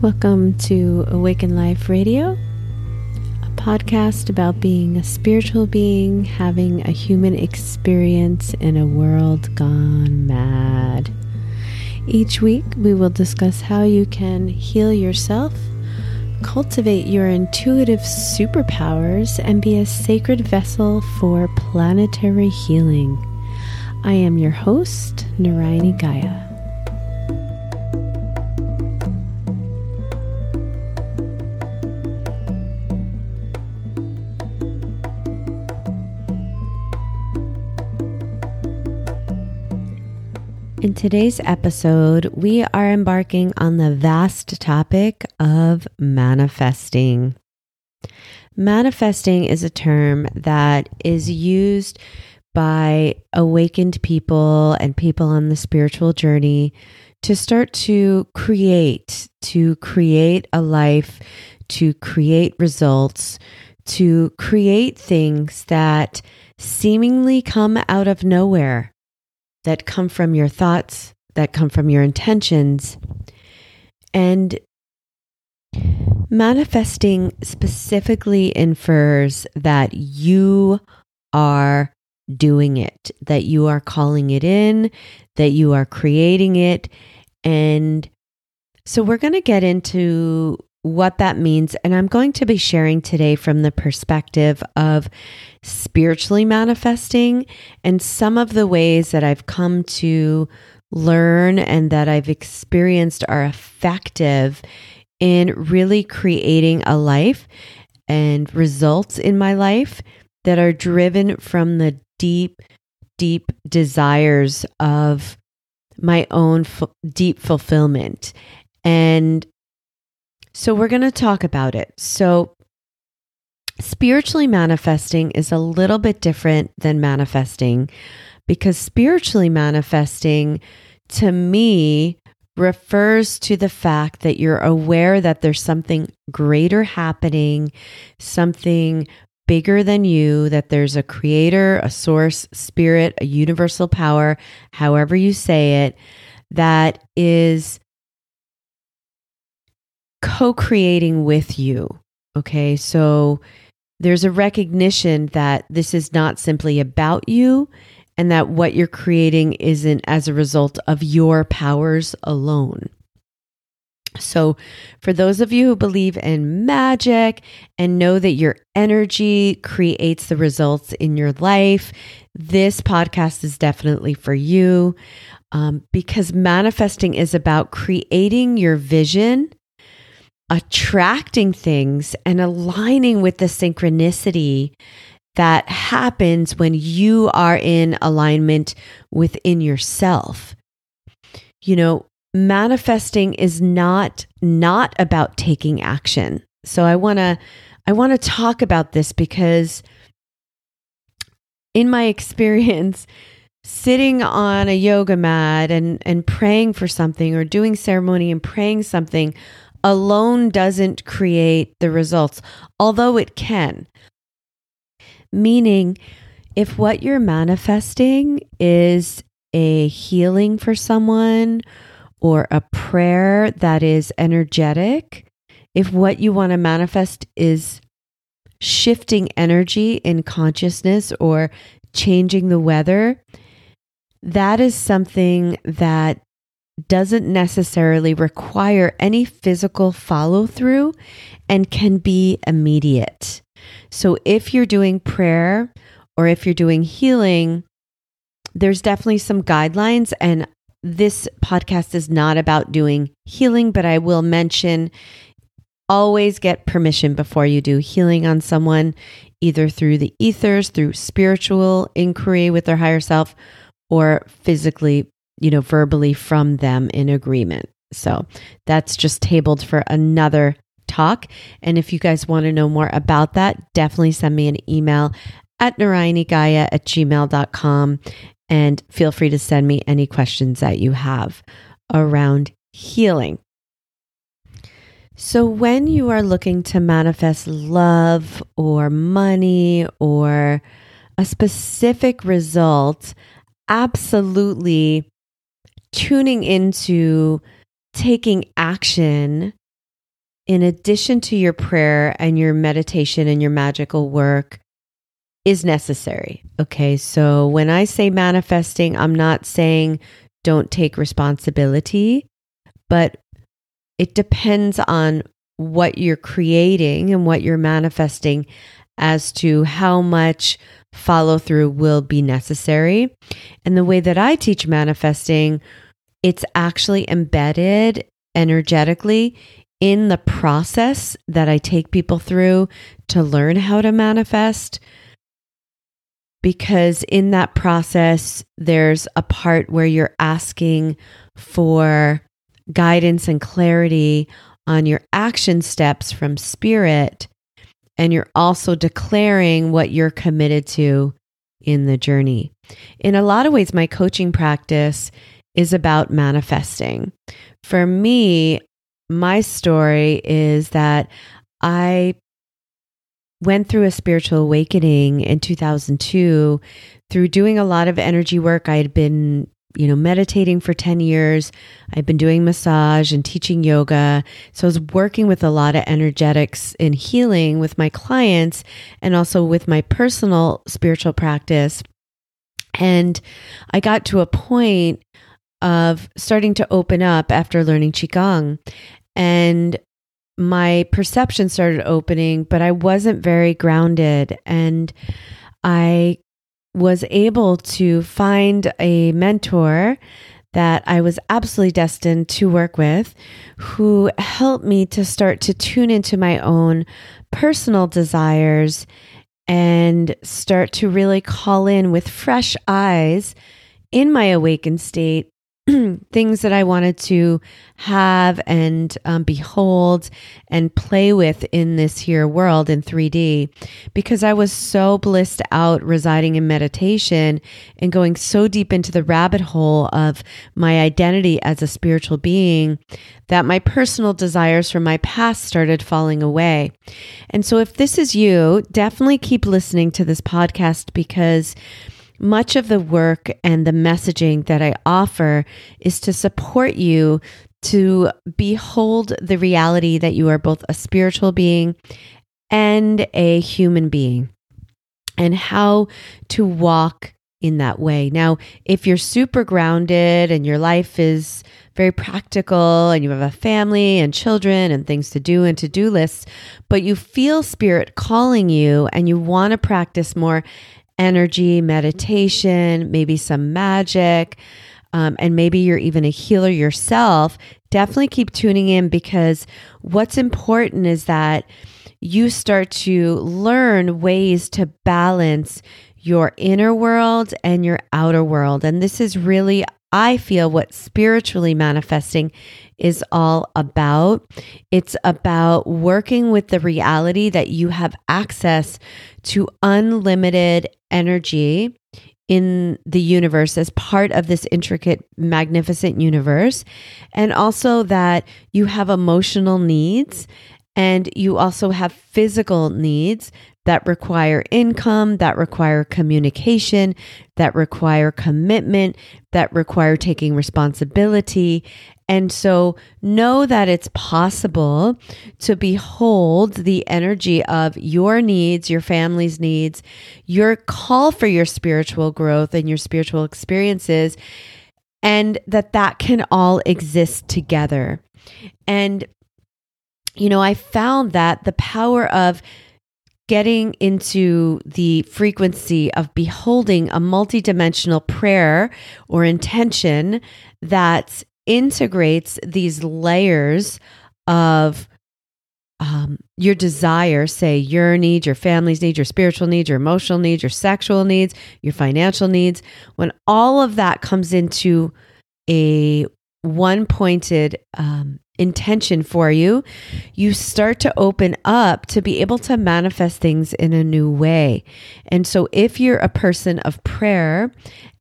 Welcome to Awaken Life Radio, a podcast about being a spiritual being having a human experience in a world gone mad. Each week, we will discuss how you can heal yourself, cultivate your intuitive superpowers, and be a sacred vessel for planetary healing. I am your host, Narayani Gaia. Today's episode, we are embarking on the vast topic of manifesting. Manifesting is a term that is used by awakened people and people on the spiritual journey to start to create, to create a life, to create results, to create things that seemingly come out of nowhere that come from your thoughts, that come from your intentions. And manifesting specifically infers that you are doing it, that you are calling it in, that you are creating it. And so we're going to get into what that means. And I'm going to be sharing today from the perspective of spiritually manifesting and some of the ways that I've come to learn and that I've experienced are effective in really creating a life and results in my life that are driven from the deep, deep desires of my own f- deep fulfillment. And so we're going to talk about it. So, spiritually manifesting is a little bit different than manifesting because spiritually manifesting to me refers to the fact that you're aware that there's something greater happening, something bigger than you, that there's a creator, a source, spirit, a universal power, however you say it, that is co creating with you. Okay. So there's a recognition that this is not simply about you and that what you're creating isn't as a result of your powers alone. So, for those of you who believe in magic and know that your energy creates the results in your life, this podcast is definitely for you um, because manifesting is about creating your vision attracting things and aligning with the synchronicity that happens when you are in alignment within yourself. You know, manifesting is not not about taking action. So I want to I want to talk about this because in my experience sitting on a yoga mat and and praying for something or doing ceremony and praying something alone doesn't create the results, although it can. Meaning, if what you're manifesting is a healing for someone or a prayer that is energetic, if what you want to manifest is shifting energy in consciousness or changing the weather, that is something that doesn't necessarily require any physical follow through and can be immediate. So, if you're doing prayer or if you're doing healing, there's definitely some guidelines. And this podcast is not about doing healing, but I will mention always get permission before you do healing on someone, either through the ethers, through spiritual inquiry with their higher self, or physically you know, verbally from them in agreement. So that's just tabled for another talk. And if you guys want to know more about that, definitely send me an email at narayanigaia at gmail.com and feel free to send me any questions that you have around healing. So, when you are looking to manifest love or money or a specific result, absolutely tuning into taking action in addition to your prayer and your meditation and your magical work is necessary. Okay. So when I say manifesting, I'm not saying don't take responsibility, but it depends on what you're creating and what you're manifesting as to how much follow through will be necessary. And the way that I teach manifesting, it's actually embedded energetically in the process that I take people through to learn how to manifest. Because in that process, there's a part where you're asking for guidance and clarity on your action steps from spirit. And you're also declaring what you're committed to in the journey. In a lot of ways, my coaching practice is about manifesting. For me, my story is that I went through a spiritual awakening in 2002 through doing a lot of energy work. I had been, you know, meditating for 10 years. I'd been doing massage and teaching yoga. So I was working with a lot of energetics and healing with my clients and also with my personal spiritual practice. And I got to a point of starting to open up after learning Qigong and my perception started opening, but I wasn't very grounded. And I was able to find a mentor that I was absolutely destined to work with who helped me to start to tune into my own personal desires and start to really call in with fresh eyes in my awakened state things that I wanted to have and um, behold and play with in this here world in 3D because I was so blissed out residing in meditation and going so deep into the rabbit hole of my identity as a spiritual being that my personal desires from my past started falling away. And so, if this is you, definitely keep listening to this podcast because much of the work and the messaging that I offer is to support you to behold the reality that you are both a spiritual being and a human being and how to walk in that way. Now, if you're super grounded and your life is very practical and you have a family and children and things to do and to do lists, but you feel spirit calling you and you want to practice more energy, meditation, maybe some magic, um, and maybe you're even a healer yourself, definitely keep tuning in because what's important is that you start to learn ways to balance your inner world and your outer world. And this is really, I feel, what spiritually manifesting is all about. It's about working with the reality that you have access to unlimited energy in the universe as part of this intricate, magnificent universe. And also that you have emotional needs and you also have physical needs that require income, that require communication, that require commitment, that require taking responsibility. And so know that it's possible to behold the energy of your needs, your family's needs, your call for your spiritual growth and your spiritual experiences, and that that can all exist together. And, you know, I found that the power of getting into the frequency of beholding a multidimensional prayer or intention that integrates these layers of um, your desire, say your needs, your family's needs, your spiritual needs, your emotional needs, your sexual needs, your financial needs, when all of that comes into a one pointed um, intention for you, you start to open up to be able to manifest things in a new way. And so, if you're a person of prayer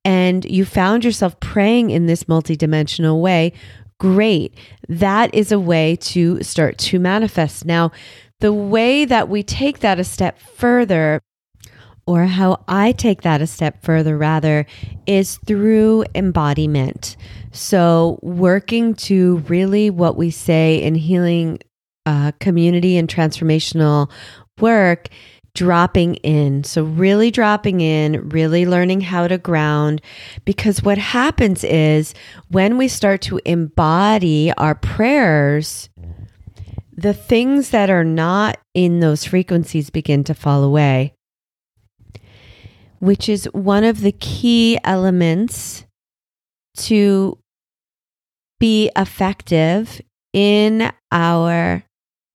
and you found yourself praying in this multidimensional way, great. That is a way to start to manifest. Now, the way that we take that a step further or how I take that a step further, rather, is through embodiment. So, working to really what we say in healing uh, community and transformational work, dropping in. So, really dropping in, really learning how to ground. Because what happens is when we start to embody our prayers, the things that are not in those frequencies begin to fall away which is one of the key elements to be effective in our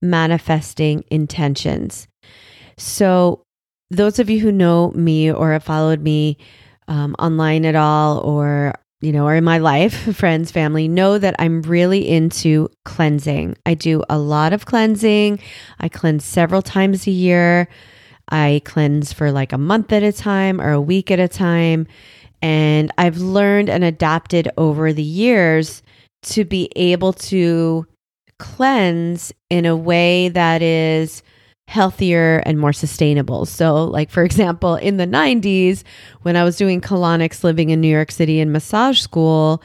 manifesting intentions. So, those of you who know me or have followed me um, online at all, or you know, or in my life, friends, family, know that I'm really into cleansing. I do a lot of cleansing. I cleanse several times a year. I cleanse for like a month at a time or a week at a time. And I've learned and adapted over the years to be able to cleanse in a way that is healthier and more sustainable. So, like for example, in the 90s, when I was doing colonics living in New York City in massage school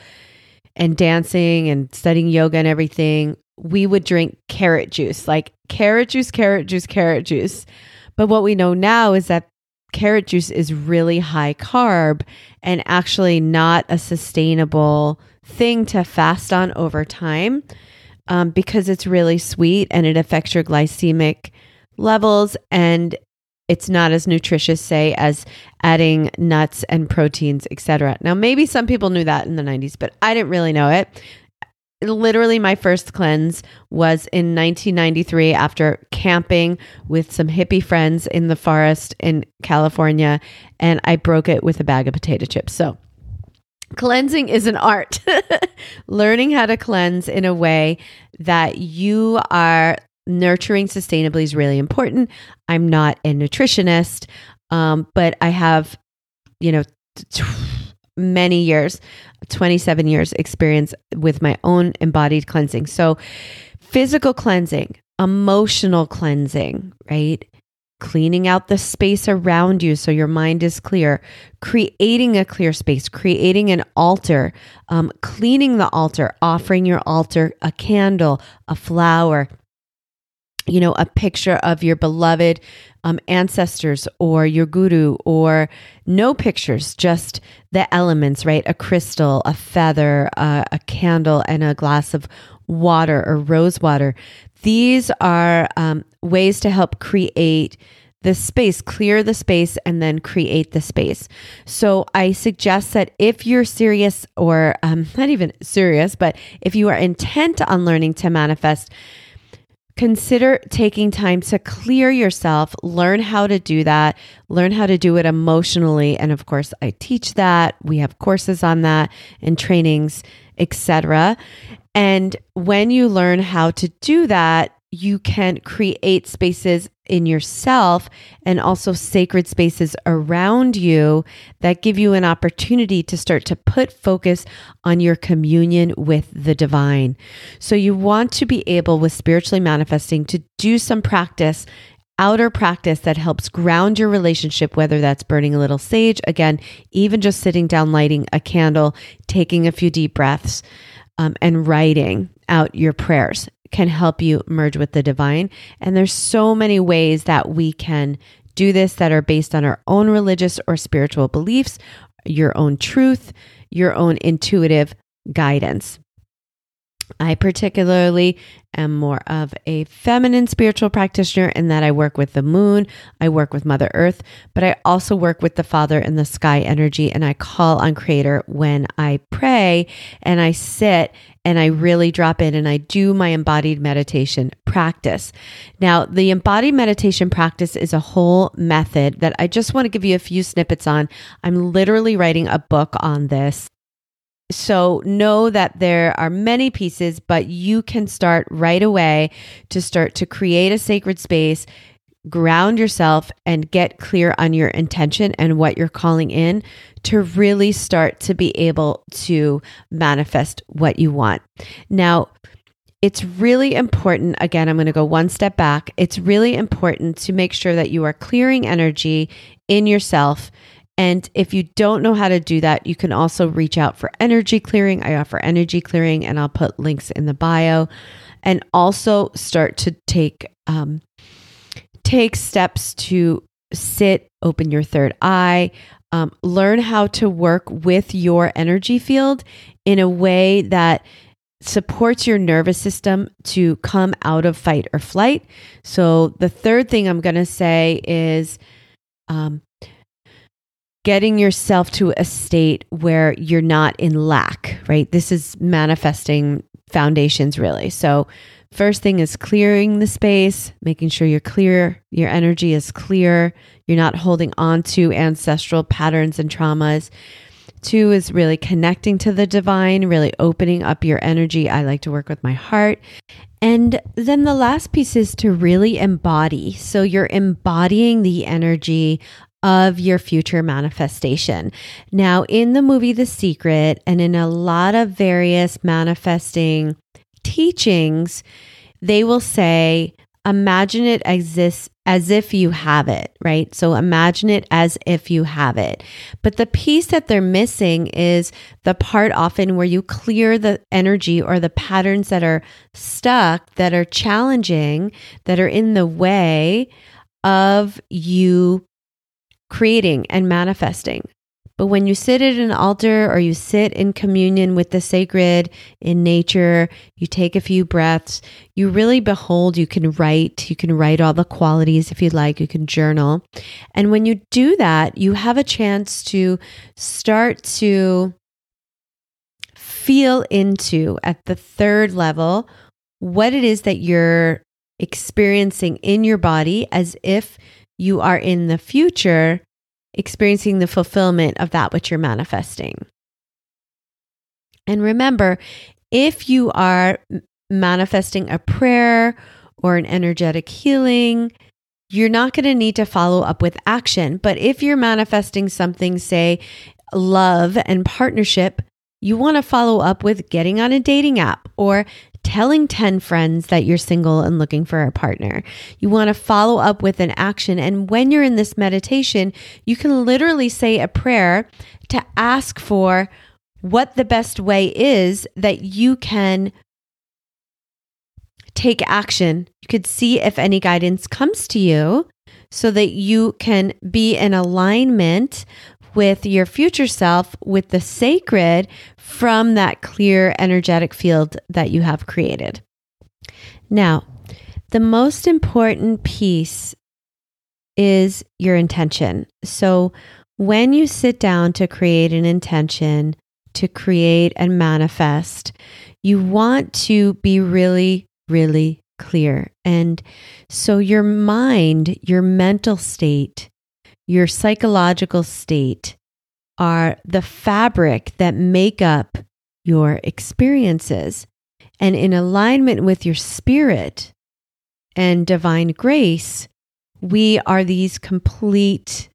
and dancing and studying yoga and everything, we would drink carrot juice, like carrot juice, carrot juice, carrot juice. But what we know now is that carrot juice is really high carb and actually not a sustainable thing to fast on over time um, because it's really sweet and it affects your glycemic levels and it's not as nutritious say as adding nuts and proteins etc now maybe some people knew that in the 90s but i didn't really know it literally my first cleanse was in 1993 after camping with some hippie friends in the forest in California and I broke it with a bag of potato chips. So cleansing is an art. Learning how to cleanse in a way that you are nurturing sustainably is really important. I'm not a nutritionist, um, but I have, you know, t- many years 27 years experience with my own embodied cleansing. So, physical cleansing, emotional cleansing, right? Cleaning out the space around you so your mind is clear, creating a clear space, creating an altar, um, cleaning the altar, offering your altar a candle, a flower, you know, a picture of your beloved um, ancestors or your guru, or no pictures, just the elements, right? A crystal, a feather, uh, a candle, and a glass of water or rose water. These are um, ways to help create the space, clear the space, and then create the space. So I suggest that if you're serious, or um, not even serious, but if you are intent on learning to manifest, consider taking time to clear yourself, learn how to do that, learn how to do it emotionally. And of course, I teach that. We have courses on that and trainings, etc. And when you learn how to do that, you can create spaces in yourself and also sacred spaces around you that give you an opportunity to start to put focus on your communion with the divine. So, you want to be able, with spiritually manifesting, to do some practice outer practice that helps ground your relationship, whether that's burning a little sage, again, even just sitting down, lighting a candle, taking a few deep breaths, um, and writing out your prayers can help you merge with the divine. And there's so many ways that we can do this that are based on our own religious or spiritual beliefs, your own truth, your own intuitive guidance. I particularly am more of a feminine spiritual practitioner in that I work with the moon, I work with Mother Earth, but I also work with the Father and the sky energy. And I call on Creator when I pray and I sit and I really drop in and I do my embodied meditation practice. Now, the embodied meditation practice is a whole method that I just want to give you a few snippets on. I'm literally writing a book on this. So know that there are many pieces, but you can start right away to start to create a sacred space, ground yourself, and get clear on your intention and what you're calling in to really start to be able to manifest what you want. Now, it's really important. Again, I'm going to go one step back. It's really important to make sure that you are clearing energy in yourself. And if you don't know how to do that, you can also reach out for energy clearing. I offer energy clearing, and I'll put links in the bio. And also start to take um, take steps to sit, open your third eye, um, learn how to work with your energy field in a way that supports your nervous system to come out of fight or flight. So, the third thing I'm going to say is um, getting yourself to a state where you're not in lack, right? This is manifesting foundations, really. So, first thing is clearing the space, making sure you're clear, your energy is clear, you're not holding on to ancestral patterns and traumas. Two is really connecting to the divine, really opening up your energy. I like to work with my heart. And then the last piece is to really embody. So you're embodying the energy of your future manifestation. Now, in the movie The Secret and in a lot of various manifesting teachings, they will say, imagine it exists as if you have it, right? So imagine it as if you have it. But the piece that they're missing is the part often where you clear the energy or the patterns that are stuck, that are challenging, that are in the way of you creating and manifesting. But when you sit at an altar or you sit in communion with the sacred in nature, you take a few breaths, you really behold, you can write, you can write all the qualities if you'd like, you can journal. And when you do that, you have a chance to start to feel into at the third level what it is that you're experiencing in your body as if you are in the future experiencing the fulfillment of that which you're manifesting. And remember, if you are manifesting a prayer or an energetic healing, you're not going to need to follow up with action. But if you're manifesting something, say love and partnership, you want to follow up with getting on a dating app or telling 10 friends that you're single and looking for a partner. You want to follow up with an action. And when you're in this meditation, you can literally say a prayer to ask for what the best way is that you can take action. You could see if any guidance comes to you so that you can be in alignment with your future self, with the sacred from that clear energetic field that you have created. Now, the most important piece is your intention. So, when you sit down to create an intention, to create and manifest, you want to be really, really clear. And so, your mind, your mental state, your psychological state are the fabric that make up your experiences. And in alignment with your spirit and divine grace, we are these complete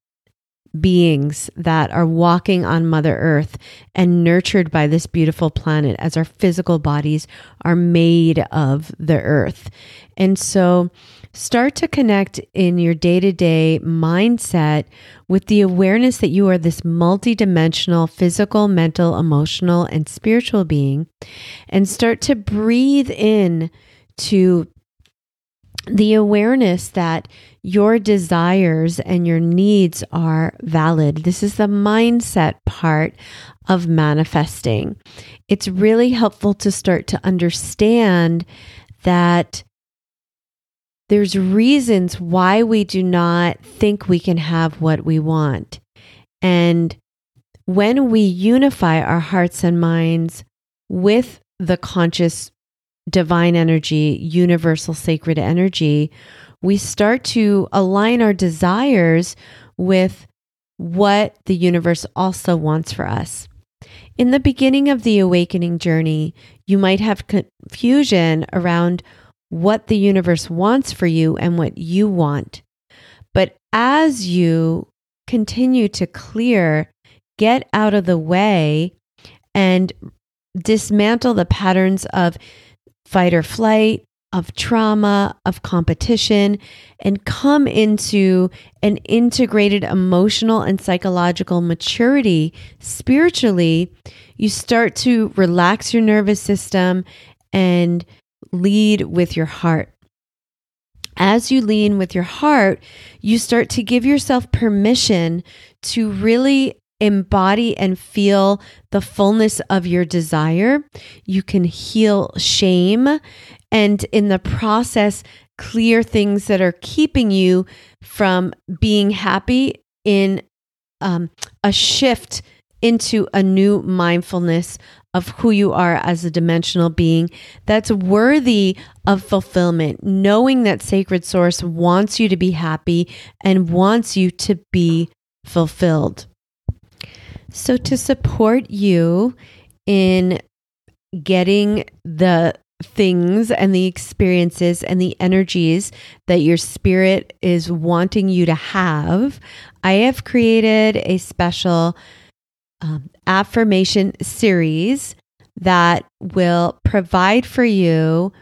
beings that are walking on Mother Earth and nurtured by this beautiful planet as our physical bodies are made of the earth. And so, Start to connect in your day to day mindset with the awareness that you are this multidimensional physical, mental, emotional, and spiritual being, and start to breathe in to the awareness that your desires and your needs are valid. This is the mindset part of manifesting. It's really helpful to start to understand that there's reasons why we do not think we can have what we want. And when we unify our hearts and minds with the conscious divine energy, universal sacred energy, we start to align our desires with what the universe also wants for us. In the beginning of the awakening journey, you might have confusion around what the universe wants for you and what you want. But as you continue to clear, get out of the way, and dismantle the patterns of fight or flight, of trauma, of competition, and come into an integrated emotional and psychological maturity spiritually, you start to relax your nervous system and lead with your heart. As you lean with your heart, you start to give yourself permission to really embody and feel the fullness of your desire. You can heal shame and in the process, clear things that are keeping you from being happy in um, a shift into a new mindfulness of who you are as a dimensional being that's worthy of fulfillment, knowing that Sacred Source wants you to be happy and wants you to be fulfilled. So, to support you in getting the things and the experiences and the energies that your spirit is wanting you to have, I have created a special um, affirmation series that will provide for you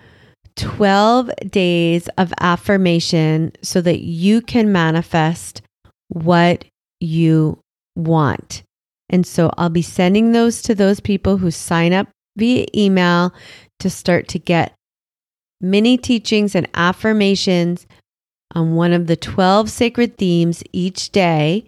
12 days of affirmation so that you can manifest what you want. And so I'll be sending those to those people who sign up via email to start to get mini teachings and affirmations on one of the 12 sacred themes each day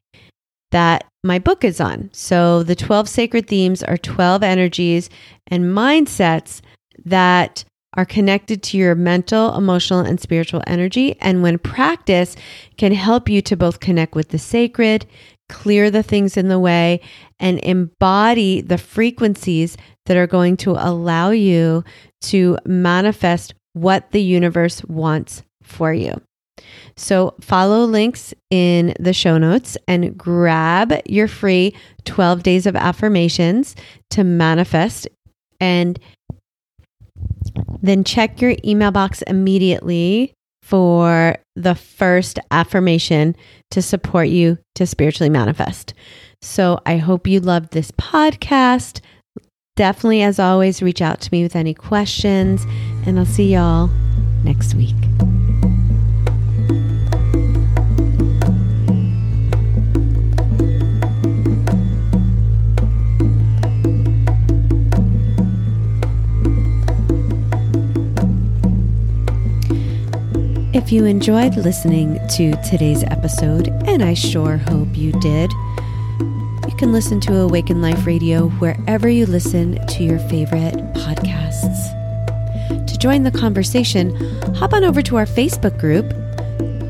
that my book is on. So the 12 sacred themes are 12 energies and mindsets that are connected to your mental, emotional, and spiritual energy. And when practice can help you to both connect with the sacred, clear the things in the way, and embody the frequencies that are going to allow you to manifest what the universe wants for you. So, follow links in the show notes and grab your free 12 days of affirmations to manifest. And then check your email box immediately for the first affirmation to support you to spiritually manifest. So, I hope you loved this podcast. Definitely, as always, reach out to me with any questions, and I'll see y'all next week. If you enjoyed listening to today's episode, and I sure hope you did, you can listen to Awaken Life Radio wherever you listen to your favorite podcasts. To join the conversation, hop on over to our Facebook group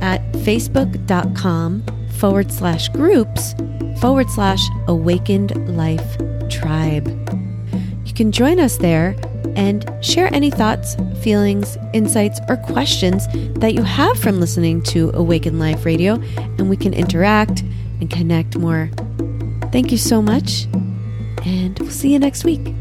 at facebook.com forward slash groups forward slash awakened life tribe. You can join us there and share any thoughts, feelings, insights, or questions that you have from listening to Awaken Life Radio, and we can interact and connect more Thank you so much, and we'll see you next week.